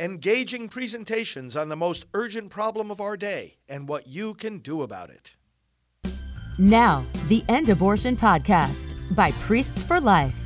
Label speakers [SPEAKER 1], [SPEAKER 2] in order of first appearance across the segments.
[SPEAKER 1] engaging presentations on the most urgent problem of our day and what you can do about it.
[SPEAKER 2] Now, the End Abortion Podcast by Priests for Life.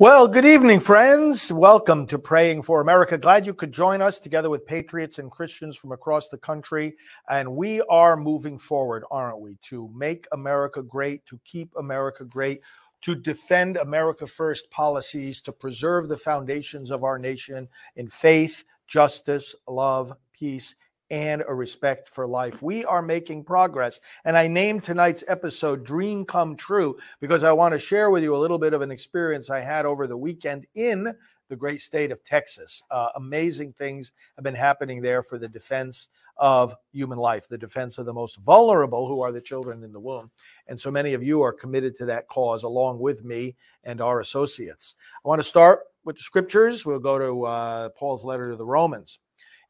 [SPEAKER 1] Well, good evening, friends. Welcome to Praying for America. Glad you could join us together with patriots and Christians from across the country. And we are moving forward, aren't we, to make America great, to keep America great to defend America First policies, to preserve the foundations of our nation in faith, justice, love, peace, and a respect for life. We are making progress. And I named tonight's episode Dream Come True because I want to share with you a little bit of an experience I had over the weekend in the great state of Texas. Uh, amazing things have been happening there for the defense of human life, the defense of the most vulnerable, who are the children in the womb. And so many of you are committed to that cause along with me and our associates. I want to start with the scriptures. We'll go to uh, Paul's letter to the Romans.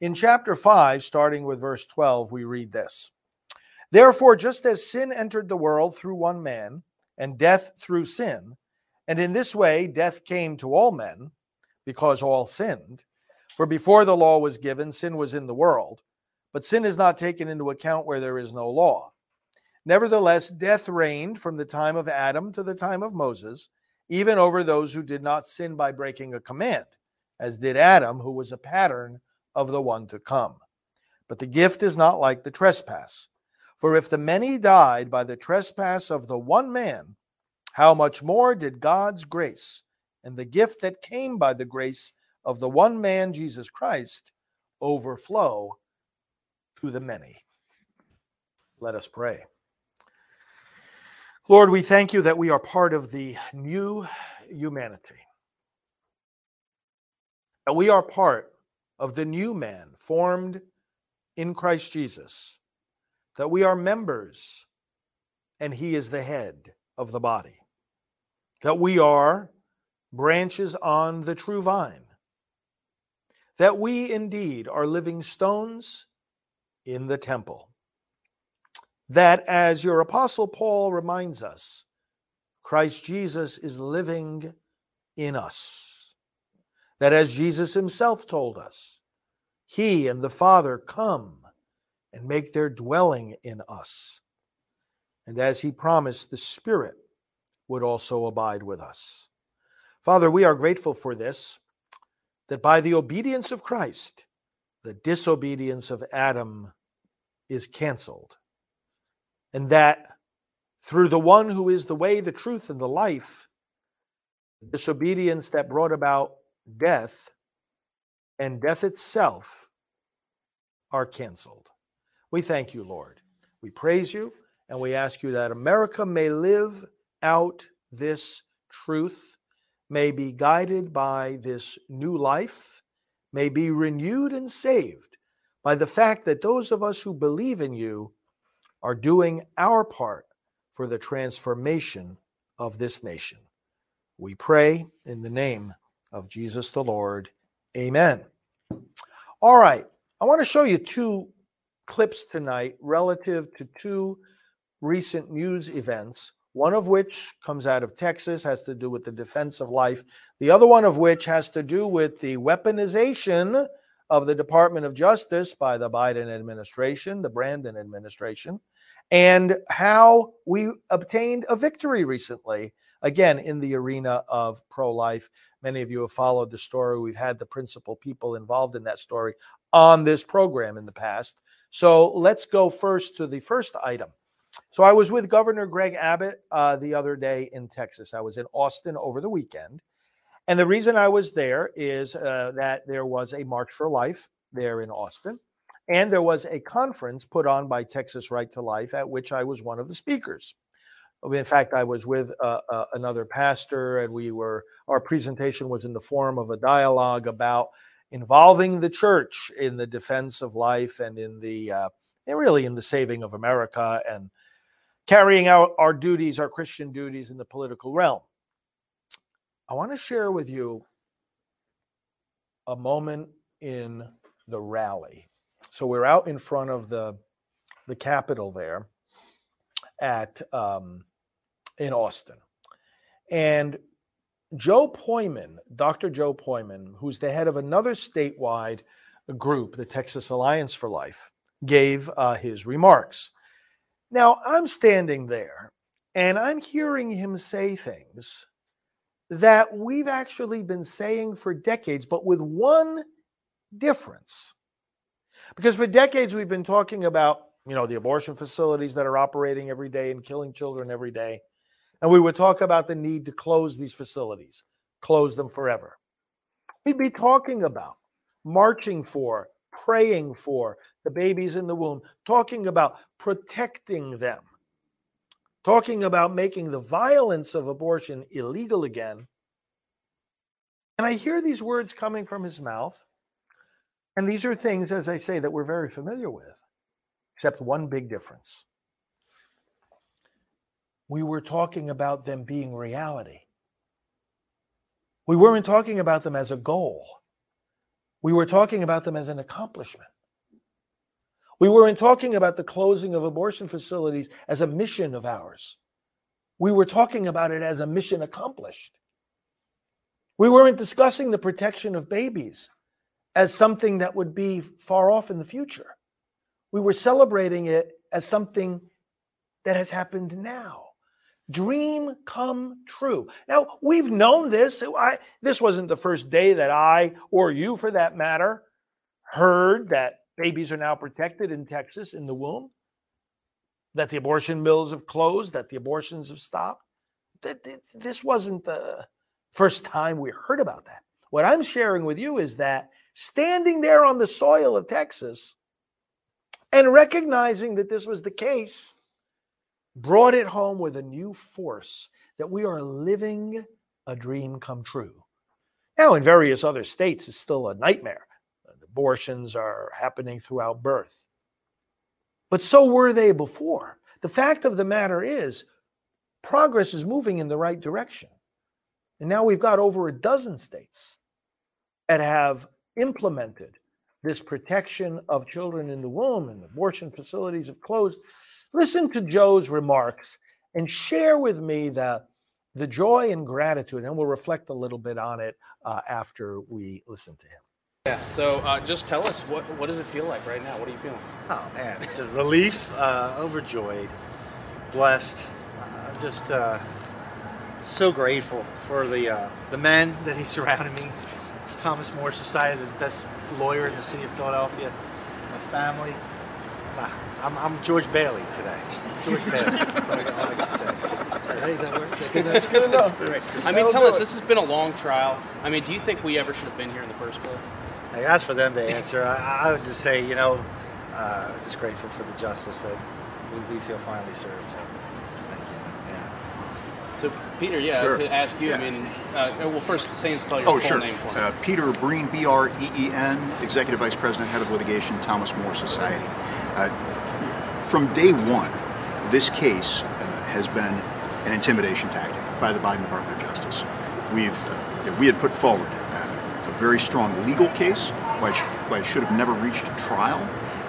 [SPEAKER 1] In chapter 5, starting with verse 12, we read this Therefore, just as sin entered the world through one man, and death through sin, and in this way death came to all men, because all sinned. For before the law was given, sin was in the world, but sin is not taken into account where there is no law. Nevertheless, death reigned from the time of Adam to the time of Moses, even over those who did not sin by breaking a command, as did Adam, who was a pattern of the one to come. But the gift is not like the trespass. For if the many died by the trespass of the one man, how much more did God's grace and the gift that came by the grace of the one man, Jesus Christ, overflow to the many? Let us pray. Lord, we thank you that we are part of the new humanity. That we are part of the new man formed in Christ Jesus. That we are members and he is the head of the body. That we are branches on the true vine. That we indeed are living stones in the temple that, as your apostle Paul reminds us, Christ Jesus is living in us. That, as Jesus himself told us, he and the Father come and make their dwelling in us. And as he promised, the Spirit would also abide with us. Father, we are grateful for this, that by the obedience of Christ, the disobedience of Adam is canceled and that through the one who is the way, the truth, and the life, the disobedience that brought about death and death itself are canceled. We thank you, Lord. We praise you and we ask you that America may live out this truth, may be guided by this new life, may be renewed and saved by the fact that those of us who believe in you are doing our part for the transformation of this nation. We pray in the name of Jesus the Lord. Amen. All right. I want to show you two clips tonight relative to two recent news events, one of which comes out of Texas, has to do with the defense of life, the other one of which has to do with the weaponization of the Department of Justice by the Biden administration, the Brandon administration and how we obtained a victory recently, again, in the arena of pro life. Many of you have followed the story. We've had the principal people involved in that story on this program in the past. So let's go first to the first item. So I was with Governor Greg Abbott uh, the other day in Texas. I was in Austin over the weekend. And the reason I was there is uh, that there was a March for Life there in Austin. And there was a conference put on by Texas Right to Life at which I was one of the speakers. In fact, I was with uh, uh, another pastor, and we were, our presentation was in the form of a dialogue about involving the church in the defense of life and in the, uh, and really in the saving of America and carrying out our duties, our Christian duties in the political realm. I want to share with you a moment in the rally so we're out in front of the the Capitol there at um, in Austin, and Joe Pojman, Dr. Joe Pojman, who's the head of another statewide group, the Texas Alliance for Life, gave uh, his remarks. Now, I'm standing there and I'm hearing him say things that we've actually been saying for decades, but with one difference. Because for decades, we've been talking about, you know, the abortion facilities that are operating every day and killing children every day. And we would talk about the need to close these facilities, close them forever. We'd be talking about marching for, praying for the babies in the womb, talking about protecting them, talking about making the violence of abortion illegal again. And I hear these words coming from his mouth. And these are things, as I say, that we're very familiar with, except one big difference. We were talking about them being reality. We weren't talking about them as a goal. We were talking about them as an accomplishment. We weren't talking about the closing of abortion facilities as a mission of ours. We were talking about it as a mission accomplished. We weren't discussing the protection of babies as something that would be far off in the future. We were celebrating it as something that has happened now. Dream come true. Now, we've known this. I, this wasn't the first day that I, or you for that matter, heard that babies are now protected in Texas in the womb, that the abortion mills have closed, that the abortions have stopped. This wasn't the first time we heard about that. What I'm sharing with you is that standing there on the soil of Texas and recognizing that this was the case brought it home with a new force that we are living a dream come true. Now, in various other states, it's still a nightmare. Abortions are happening throughout birth. But so were they before. The fact of the matter is, progress is moving in the right direction. And now we've got over a dozen states that have implemented this protection of children in the womb, and abortion facilities have closed. Listen to Joe's remarks and share with me the, the joy and gratitude, and we'll reflect a little bit on it uh, after we listen to him.
[SPEAKER 3] Yeah. So uh, just tell us what what does it feel like right now? What are you feeling?
[SPEAKER 4] Oh man, just relief, uh, overjoyed, blessed. I'm just uh, so grateful for the uh, the men that he surrounded me. It's Thomas More Society, the best lawyer in the city of Philadelphia. My family. I'm, I'm George Bailey today. George Bailey. That's all I can say. Hey, that work?
[SPEAKER 1] That's good enough.
[SPEAKER 3] I mean, tell us. This has been a long trial. I mean, do you think we ever should have been here in the first place?
[SPEAKER 4] Hey, that's for them to answer. I, I would just say, you know, uh, just grateful for the justice that we, we feel finally served. So, thank you. Yeah.
[SPEAKER 3] So, Peter, yeah,
[SPEAKER 5] Sure.
[SPEAKER 3] to ask you, I mean, uh, well, first, say and spell your
[SPEAKER 5] Oh,
[SPEAKER 3] full
[SPEAKER 5] sure.
[SPEAKER 3] name for me.
[SPEAKER 5] Uh, Peter Breen, B R E E N, Executive Vice President, Head of Litigation, Thomas More Society. Uh, from day one, this case uh, has been an intimidation tactic by the Biden Department of Justice. We've uh, we had put forward uh, a very strong legal case, why it, sh- why it should have never reached trial,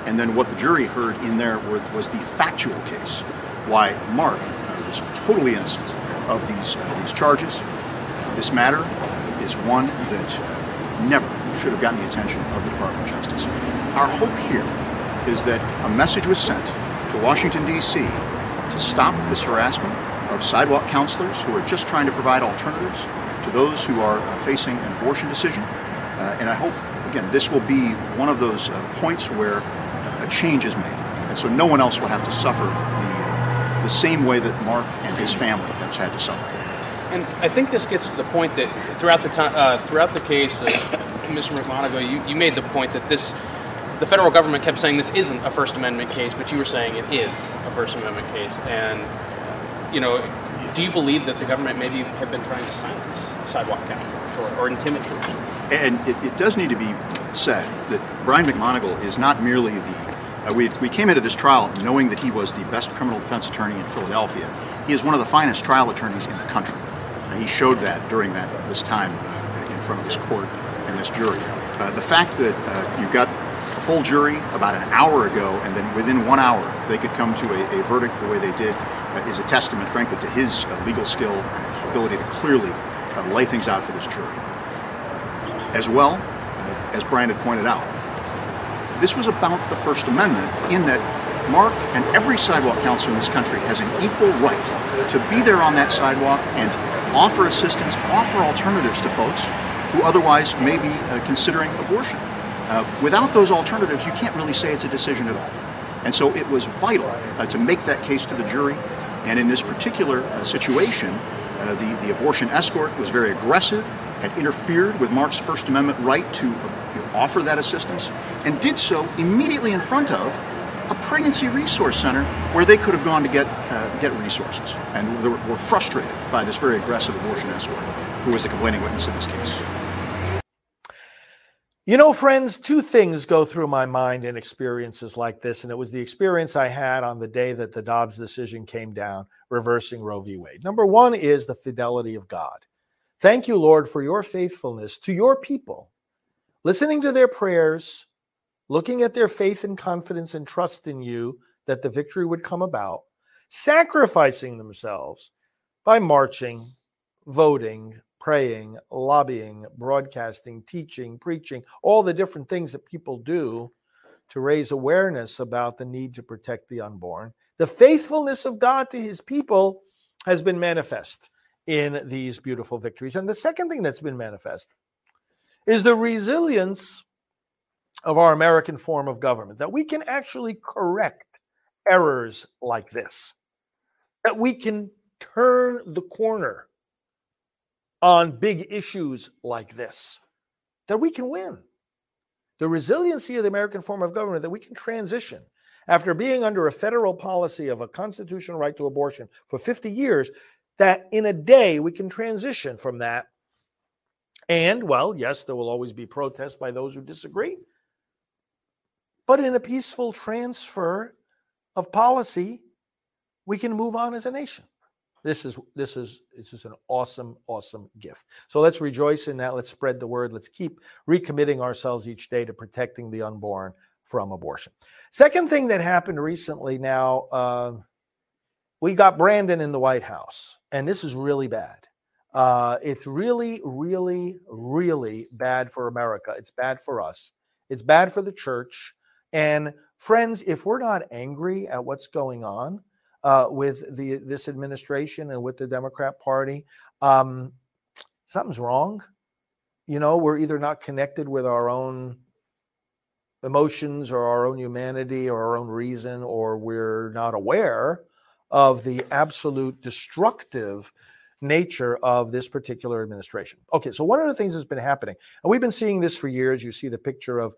[SPEAKER 5] and then what the jury heard in there were, was the factual case, why Mark was totally innocent of these uh, these charges. This matter is one that uh, never should have gotten the attention of the Department of Justice. Our hope here is that a message was sent to Washington, D.C. to stop this harassment of sidewalk counselors who are just trying to provide alternatives those who are uh, facing an abortion decision. Uh, and I hope, again, this will be one of those uh, points where a change is made. And so no one else will have to suffer the, the same way that Mark and his family have had to suffer.
[SPEAKER 3] And I think this gets to the point that throughout the time, throughout the case, Mr. McMonagle, you, you made the point that this, the federal government kept saying this isn't a First Amendment case, but you were saying it is a First Amendment case. And you know, do you believe that the government maybe have been trying to silence sidewalk counselors or, or intimidate?
[SPEAKER 5] And it, it does need to be said that Brian McMonagle is not merely the. Uh, we, we came into this trial knowing that he was the best criminal defense attorney in Philadelphia. He is one of the finest trial attorneys in the country. And he showed that during that this time uh, in front of this court and this jury. Uh, the fact that uh, you got full jury about an hour ago, and then within one hour they could come to a, a verdict the way they did, uh, is a testament, frankly, to his uh, legal skill and ability to clearly uh, lay things out for this jury. As well, uh, as Brian had pointed out, this was about the First Amendment in that Mark and every sidewalk counselor in this country has an equal right to be there on that sidewalk and offer assistance, offer alternatives to folks who otherwise may be uh, considering abortion. Uh, without those alternatives, you can't really say it's a decision at all. And so it was vital uh, to make that case to the jury. And in this particular uh, situation, uh, the, the abortion escort was very aggressive, had interfered with Mark's First Amendment right to uh, offer that assistance, and did so immediately in front of a pregnancy resource center where they could have gone to get uh, get resources, and were frustrated by this very aggressive abortion escort, who was the complaining witness in this case.
[SPEAKER 1] You know, friends, two things go through my mind in experiences like this, and it was the experience I had on the day that the Dobbs decision came down, reversing Roe v. Wade. Number one is the fidelity of God. Thank you, Lord, for your faithfulness to your people, listening to their prayers, looking at their faith and confidence and trust in you that the victory would come about, sacrificing themselves by marching, voting, praying, lobbying, broadcasting, teaching, preaching, all the different things that people do to raise awareness about the need to protect the unborn. The faithfulness of God to his people has been manifest in these beautiful victories. And the second thing that's been manifest is the resilience of our American form of government, that we can actually correct errors like this, that we can turn the corner on big issues like this, that we can win. The resiliency of the American form of government, that we can transition after being under a federal policy of a constitutional right to abortion for 50 years, that in a day we can transition from that. And, well, yes, there will always be protests by those who disagree but in a peaceful transfer of policy, we can move on as a nation. This is this is this is an awesome, awesome gift. So let's rejoice in that. Let's spread the word. Let's keep recommitting ourselves each day to protecting the unborn from abortion. Second thing that happened recently now, uh, we got Brandon in the White House, and this is really bad. Uh, it's really, really, really bad for America. It's bad for us. It's bad for the church. And friends, if we're not angry at what's going on uh, with the this administration and with the Democrat Party, um, something's wrong. You know, we're either not connected with our own emotions or our own humanity or our own reason, or we're not aware of the absolute destructive nature of this particular administration. Okay, so one of the things that's been happening, and we've been seeing this for years. You see the picture of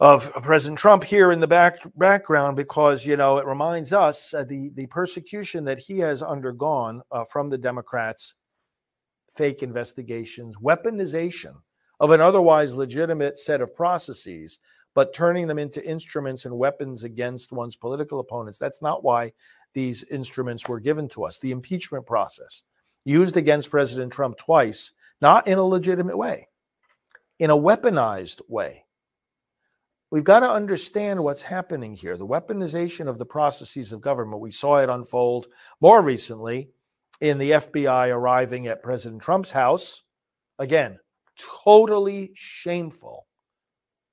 [SPEAKER 1] of President Trump here in the back background because you know it reminds us uh, the the persecution that he has undergone uh, from the Democrats, fake investigations, weaponization of an otherwise legitimate set of processes, but turning them into instruments and weapons against one's political opponents. That's not why these instruments were given to us. The impeachment process used against President Trump twice, not in a legitimate way, in a weaponized way we've got to understand what's happening here. The weaponization of the processes of government. We saw it unfold more recently in the FBI arriving at President Trump's house. Again, totally shameful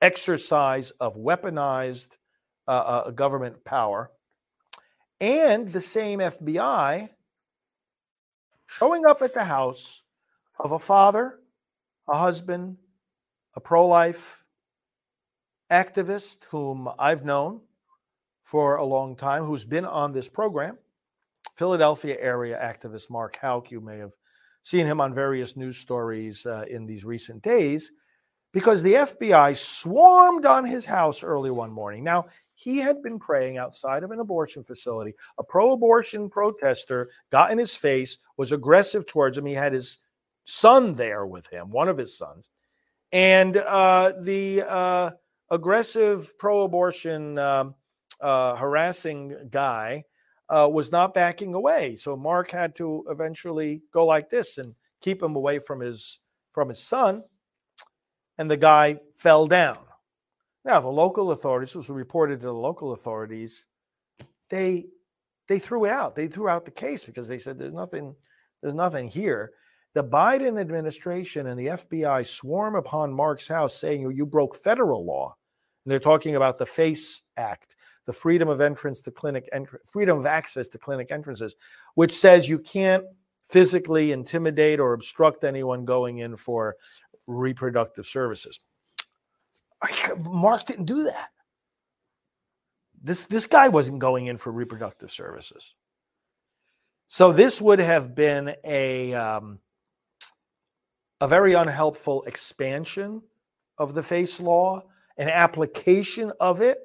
[SPEAKER 1] exercise of weaponized uh, uh, government power. And the same FBI showing up at the house of a father, a husband, a pro life activist whom I've known for a long time, who's been on this program, Philadelphia area activist Mark Houck. You may have seen him on various news stories uh, in these recent days because the FBI swarmed on his house early one morning. Now, he had been praying outside of an abortion facility. A pro abortion protester got in his face, was aggressive towards him. He had his son there with him, one of his sons. And uh, the uh, aggressive pro-abortion um, uh, harassing guy uh, was not backing away. So Mark had to eventually go like this and keep him away from his from his son, and the guy fell down. Now the local authorities was reported to the local authorities. They they threw it out. They threw out the case because they said there's nothing there's nothing here. The Biden administration and the FBI swarm upon Mark's house saying you broke federal law. And they're talking about the FACE Act, the Freedom of Entrance to Clinic Entr- Freedom of Access to Clinic Entrances, which says you can't physically intimidate or obstruct anyone going in for reproductive services. Mark didn't do that. This this guy wasn't going in for reproductive services. So this would have been a um, a very unhelpful expansion of the face law, an application of it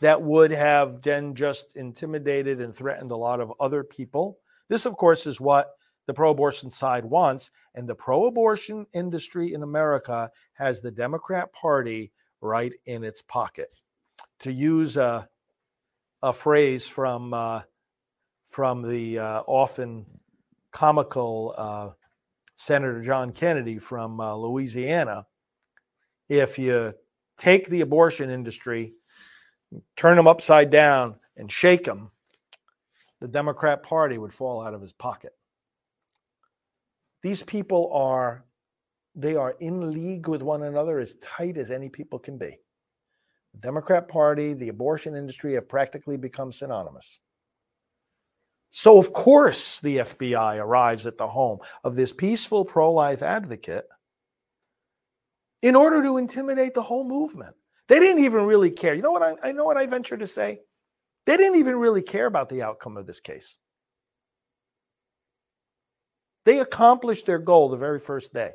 [SPEAKER 1] that would have then just intimidated and threatened a lot of other people. This, of course, is what the pro abortion side wants. And the pro abortion industry in America has the Democrat Party right in its pocket. To use a, a phrase from, uh, from the uh, often comical uh, Senator John Kennedy from uh, Louisiana, if you take the abortion industry, turn them upside down, and shake them, the Democrat Party would fall out of his pocket. These people are they are in league with one another as tight as any people can be. The Democrat Party, the abortion industry have practically become synonymous. So, of course, the FBI arrives at the home of this peaceful pro life advocate in order to intimidate the whole movement. They didn't even really care. You know what I, I know what I venture to say? They didn't even really care about the outcome of this case. They accomplished their goal the very first day.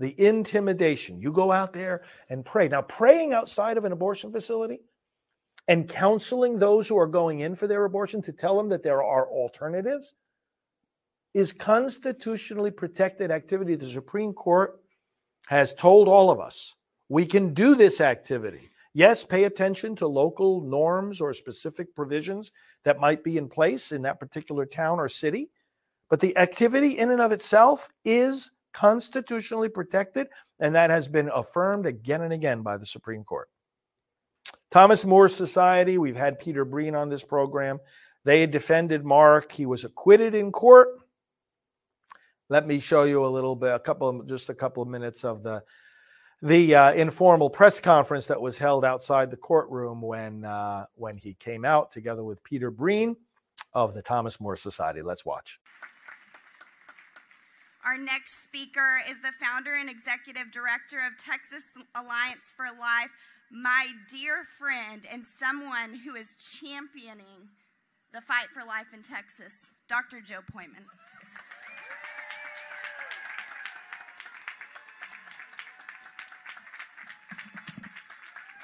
[SPEAKER 1] The intimidation. You go out there and pray. Now, praying outside of an abortion facility and counseling those who are going in for their abortion to tell them that there are alternatives is constitutionally protected activity. The Supreme Court has told all of us we can do this activity. Yes, pay attention to local norms or specific provisions that might be in place in that particular town or city, but the activity in and of itself is constitutionally protected, and that has been affirmed again and again by the Supreme Court. Thomas More Society, we've had Peter Breen on this program. They defended Mark. He was acquitted in court. Let me show you a little bit, a couple of, just a couple of minutes of the the uh, informal press conference that was held outside the courtroom when uh, when he came out together with Peter Breen of the Thomas More Society. Let's watch.
[SPEAKER 6] Our next speaker is the founder and executive director of Texas Alliance for Life, my dear friend and someone who is championing the fight for life in Texas, Dr. Joe Pojman.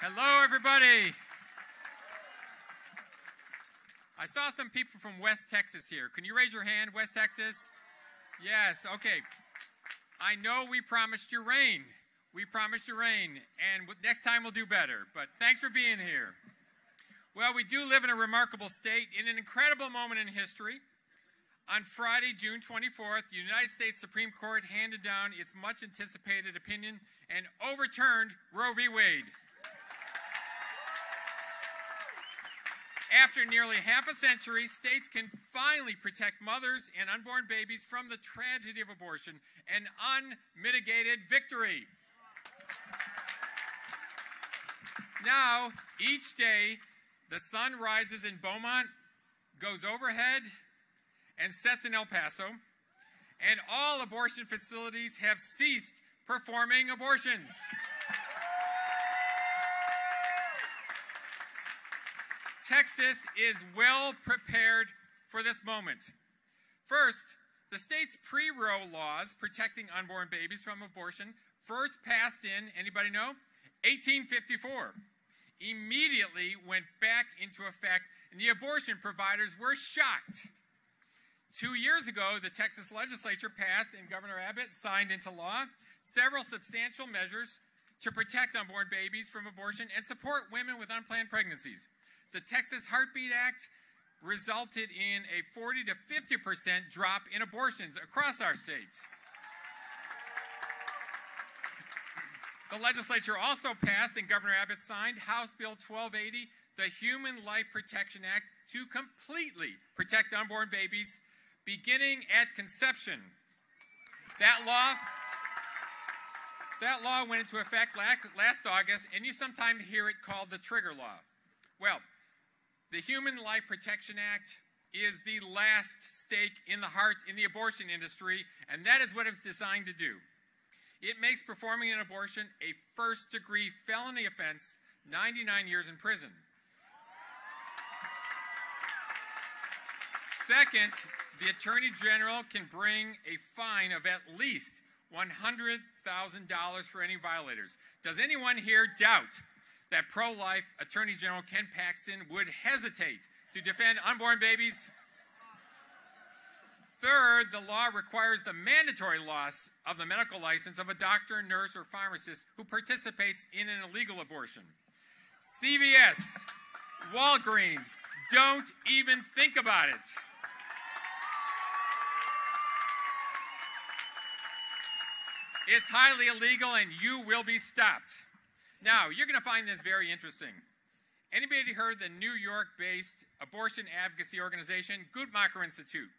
[SPEAKER 7] Hello, everybody. I saw some people from West Texas here. Can you raise your hand, West Texas? Yes, okay. I know we promised you rain. We promised to rain, and next time we'll do better. But thanks for being here. Well, we do live in a remarkable state in an incredible moment in history. On Friday, June 24th, the United States Supreme Court handed down its much anticipated opinion and overturned Roe v. Wade. After nearly half a century, states can finally protect mothers and unborn babies from the tragedy of abortion, an unmitigated victory. Now, each day, the sun rises in Beaumont, goes overhead, and sets in El Paso, and all abortion facilities have ceased performing abortions. Texas is well prepared for this moment. First, the state's pre-Roe laws protecting unborn babies from abortion first passed in, anybody know? 1854 immediately went back into effect, and the abortion providers were shocked. Two years ago, the Texas legislature passed and Governor Abbott signed into law several substantial measures to protect unborn babies from abortion and support women with unplanned pregnancies. The Texas Heartbeat Act resulted in a 40 to 50% drop in abortions across our state. The legislature also passed and Governor Abbott signed House Bill 1280, the Human Life Protection Act, to completely protect unborn babies beginning at conception. That law that law went into effect last August, and you sometimes hear it called the trigger law. Well, the Human Life Protection Act is the last stake in the heart in the abortion industry, and that is what it's designed to do. It makes performing an abortion a first degree felony offense, 99 years in prison. Second, the Attorney General can bring a fine of at least $100,000 for any violators. Does anyone here doubt that pro life Attorney General Ken Paxton would hesitate to defend unborn babies? Third, the law requires the mandatory loss of the medical license of a doctor, nurse, or pharmacist who participates in an illegal abortion. CVS, Walgreens, don't even think about it. It's highly illegal and you will be stopped. Now, you're going to find this very interesting. Anybody heard the New York-based abortion advocacy organization Guttmacher Institute?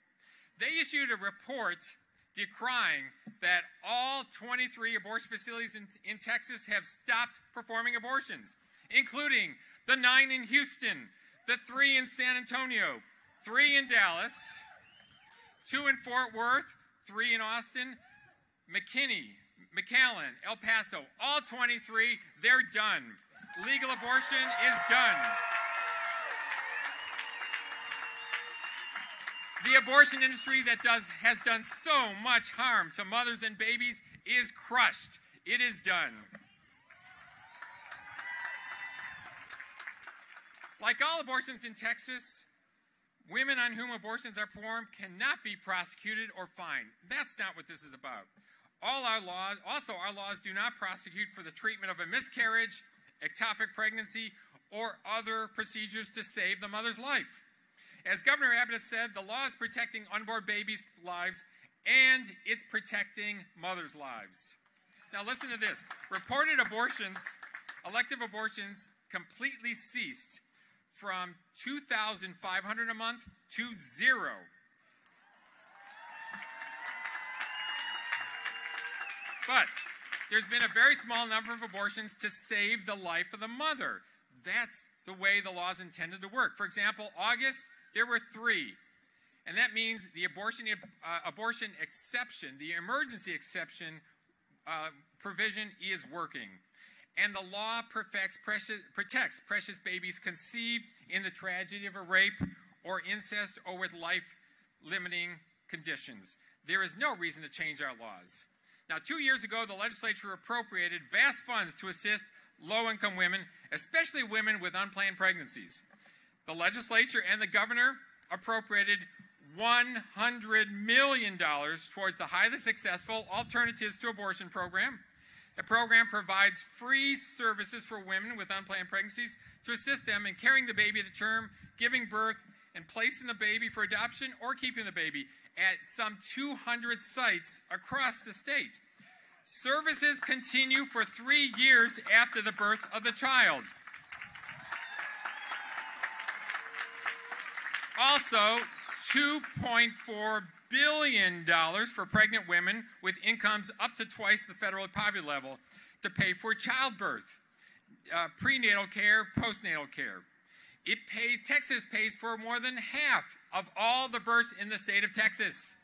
[SPEAKER 7] They issued a report decrying that all 23 abortion facilities in, in Texas have stopped performing abortions, including the nine in Houston, the three in San Antonio, three in Dallas, two in Fort Worth, three in Austin, McKinney, McAllen, El Paso, all 23, they're done. Legal abortion is done. The abortion industry that does, has done so much harm to mothers and babies is crushed. It is done. Like all abortions in Texas, women on whom abortions are performed cannot be prosecuted or fined. That's not what this is about. All our laws, also our laws do not prosecute for the treatment of a miscarriage, ectopic pregnancy, or other procedures to save the mother's life. As Governor Abbott has said, the law is protecting unborn babies' lives and it's protecting mothers' lives. Now listen to this. Reported abortions, elective abortions completely ceased from 2,500 a month to zero. But there's been a very small number of abortions to save the life of the mother. That's the way the law is intended to work. For example, August there were three. And that means the abortion, uh, abortion exception, the emergency exception uh, provision is working. And the law precious, protects precious babies conceived in the tragedy of a rape or incest or with life limiting conditions. There is no reason to change our laws. Now, two years ago, the legislature appropriated vast funds to assist low income women, especially women with unplanned pregnancies the legislature and the governor appropriated $100 million towards the highly successful Alternatives to Abortion program. The program provides free services for women with unplanned pregnancies to assist them in carrying the baby to term, giving birth, and placing the baby for adoption or keeping the baby at some 200 sites across the state. Services continue for three years after the birth of the child. Also, $2.4 billion for pregnant women with incomes up to twice the federal poverty level to pay for childbirth, uh, prenatal care, postnatal care. It pays, Texas pays for more than half of all the births in the state of Texas.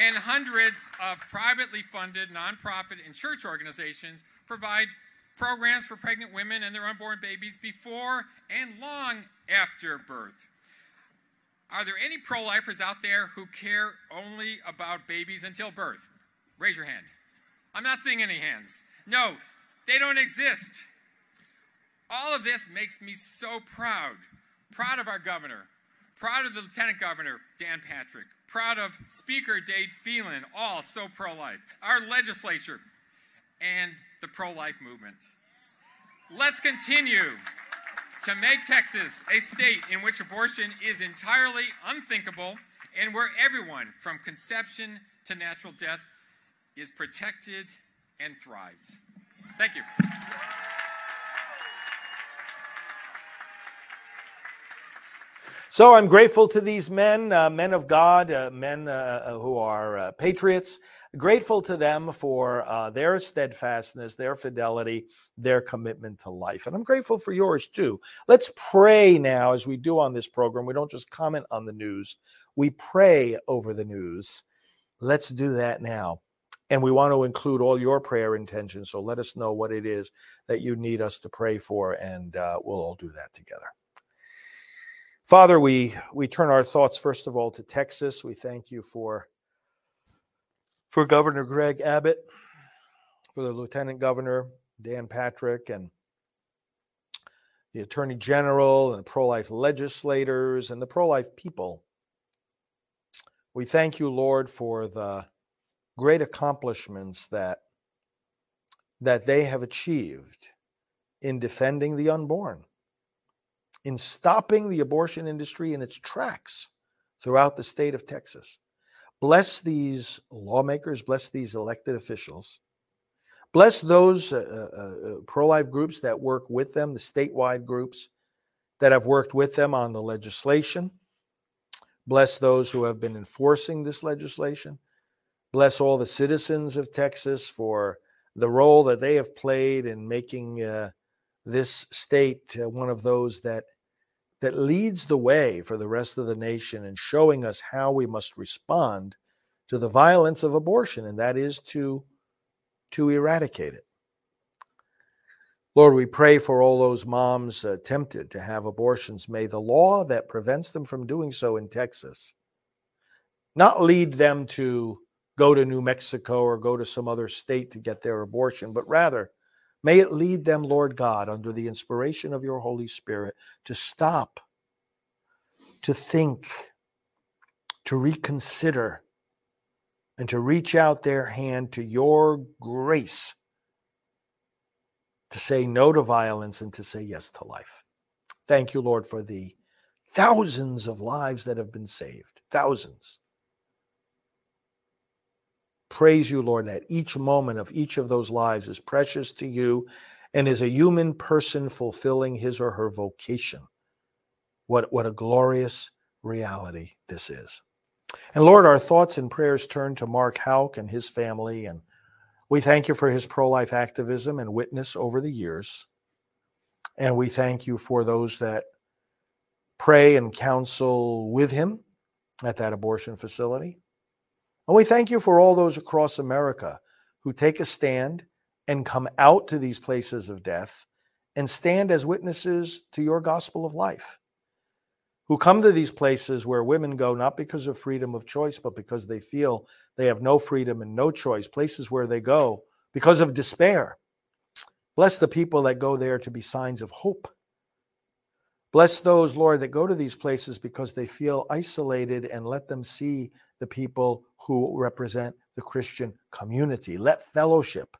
[SPEAKER 7] And hundreds of privately funded nonprofit and church organizations provide programs for pregnant women and their unborn babies before and long after birth. Are there any pro lifers out there who care only about babies until birth? Raise your hand. I'm not seeing any hands. No, they don't exist. All of this makes me so proud. Proud of our governor, proud of the lieutenant governor, Dan Patrick, proud of Speaker Dade Phelan, all so pro life, our legislature, and the pro life movement. Let's continue to make Texas a state in which abortion is entirely unthinkable and where everyone from conception to natural death is protected and thrives. Thank you.
[SPEAKER 1] So I'm grateful to these men, uh, men of God, uh, men uh, uh who are uh, patriots. Grateful to them for uh, their steadfastness, their fidelity, their commitment to life. And I'm grateful for yours too. Let's pray now, as we do on this program. We don't just comment on the news, we pray over the news. Let's do that now. And we want to include all your prayer intentions. So let us know what it is that you need us to pray for, and we'll all do that together. Father, we, we turn our thoughts first of all to Texas. We thank you for, for Governor Greg Abbott, for the Lieutenant Governor Dan Patrick, and the Attorney General, and the pro life legislators, and the pro life people. We thank you, Lord, for the great accomplishments that, that they have achieved in defending the unborn in stopping the abortion industry in its tracks throughout the state of Texas. Bless these lawmakers, bless these elected officials. Bless those uh, uh, uh pro life groups that work with them, the statewide groups that have worked with them on the legislation. Bless those who have been enforcing this legislation. Bless all the citizens of Texas for the role that they have played in making uh, this state uh, one of those that that leads the way for the rest of the nation in showing us how we must respond to the violence of abortion and that is to to eradicate it. Lord we pray for all those moms uh, tempted to have abortions. May the law that prevents them from doing so in texas not lead them to go to new mexico or go to some other state to get their abortion but rather May it lead them, Lord God, under the inspiration of your Holy Spirit, to stop, to think, to reconsider, and to reach out their hand to your grace, to say no to violence and to say yes to life. Thank you, Lord, for the thousands of lives that have been saved. Thousands. Praise you, Lord, that each moment of each of those lives is precious to you and is a human person fulfilling his or her vocation. What, what a glorious reality this is. And Lord, our thoughts and prayers turn to Mark Houck and his family. And we thank you for his pro life activism and witness over the years. And we thank you for those that pray and counsel with him at that abortion facility. And we thank you for all those across America who take a stand and come out to these places of death and stand as witnesses to your gospel of life. Who come to these places where women go not because of freedom of choice, but because they feel they have no freedom and no choice, places where they go because of despair. Bless the people that go there to be signs of hope. Bless those, Lord, that go to these places because they feel isolated and let them see the people who represent the Christian community. Let fellowship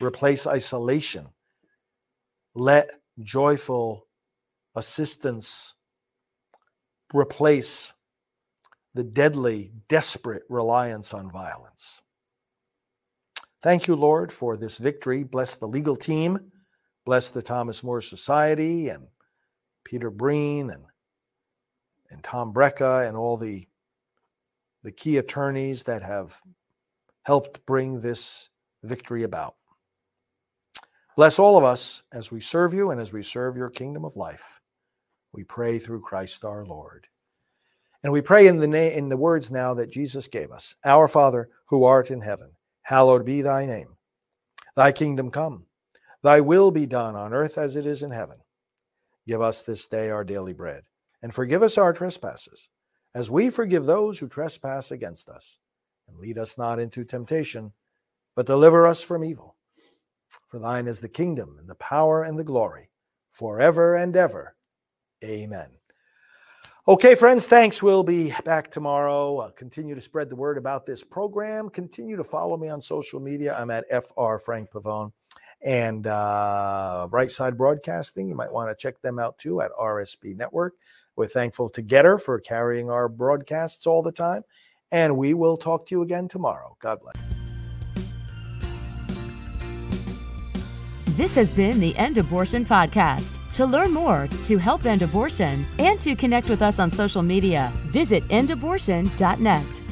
[SPEAKER 1] replace isolation. Let joyful assistance replace the deadly, desperate reliance on violence. Thank you, Lord, for this victory. Bless the legal team. Bless the Thomas More Society and Peter Breen and, and Tom Brejcha and all the the key attorneys that have helped bring this victory about. Bless all of us as we serve you and as we serve your kingdom of life. We pray through Christ our Lord. And we pray in the na- in the words now that Jesus gave us. Our Father, who art in heaven, hallowed be thy name. Thy kingdom come. Thy will be done on earth as it is in heaven. Give us this day our daily bread, and forgive us our trespasses as we forgive those who trespass against us. And lead us not into temptation, but deliver us from evil. For thine is the kingdom and the power and the glory forever and ever. Amen. Okay, friends, thanks. We'll be back tomorrow. Uh, continue to spread the word about this program. Continue to follow me on social media. I'm at FR Frank Pavone and uh, Right Side Broadcasting. You might want to check them out too at RSB Network. We're thankful to Gettr for carrying our broadcasts all the time. And we will talk to you again tomorrow. God bless.
[SPEAKER 2] This has been the End Abortion Podcast. To learn more, to help end abortion, and to connect with us on social media, visit endabortion.net.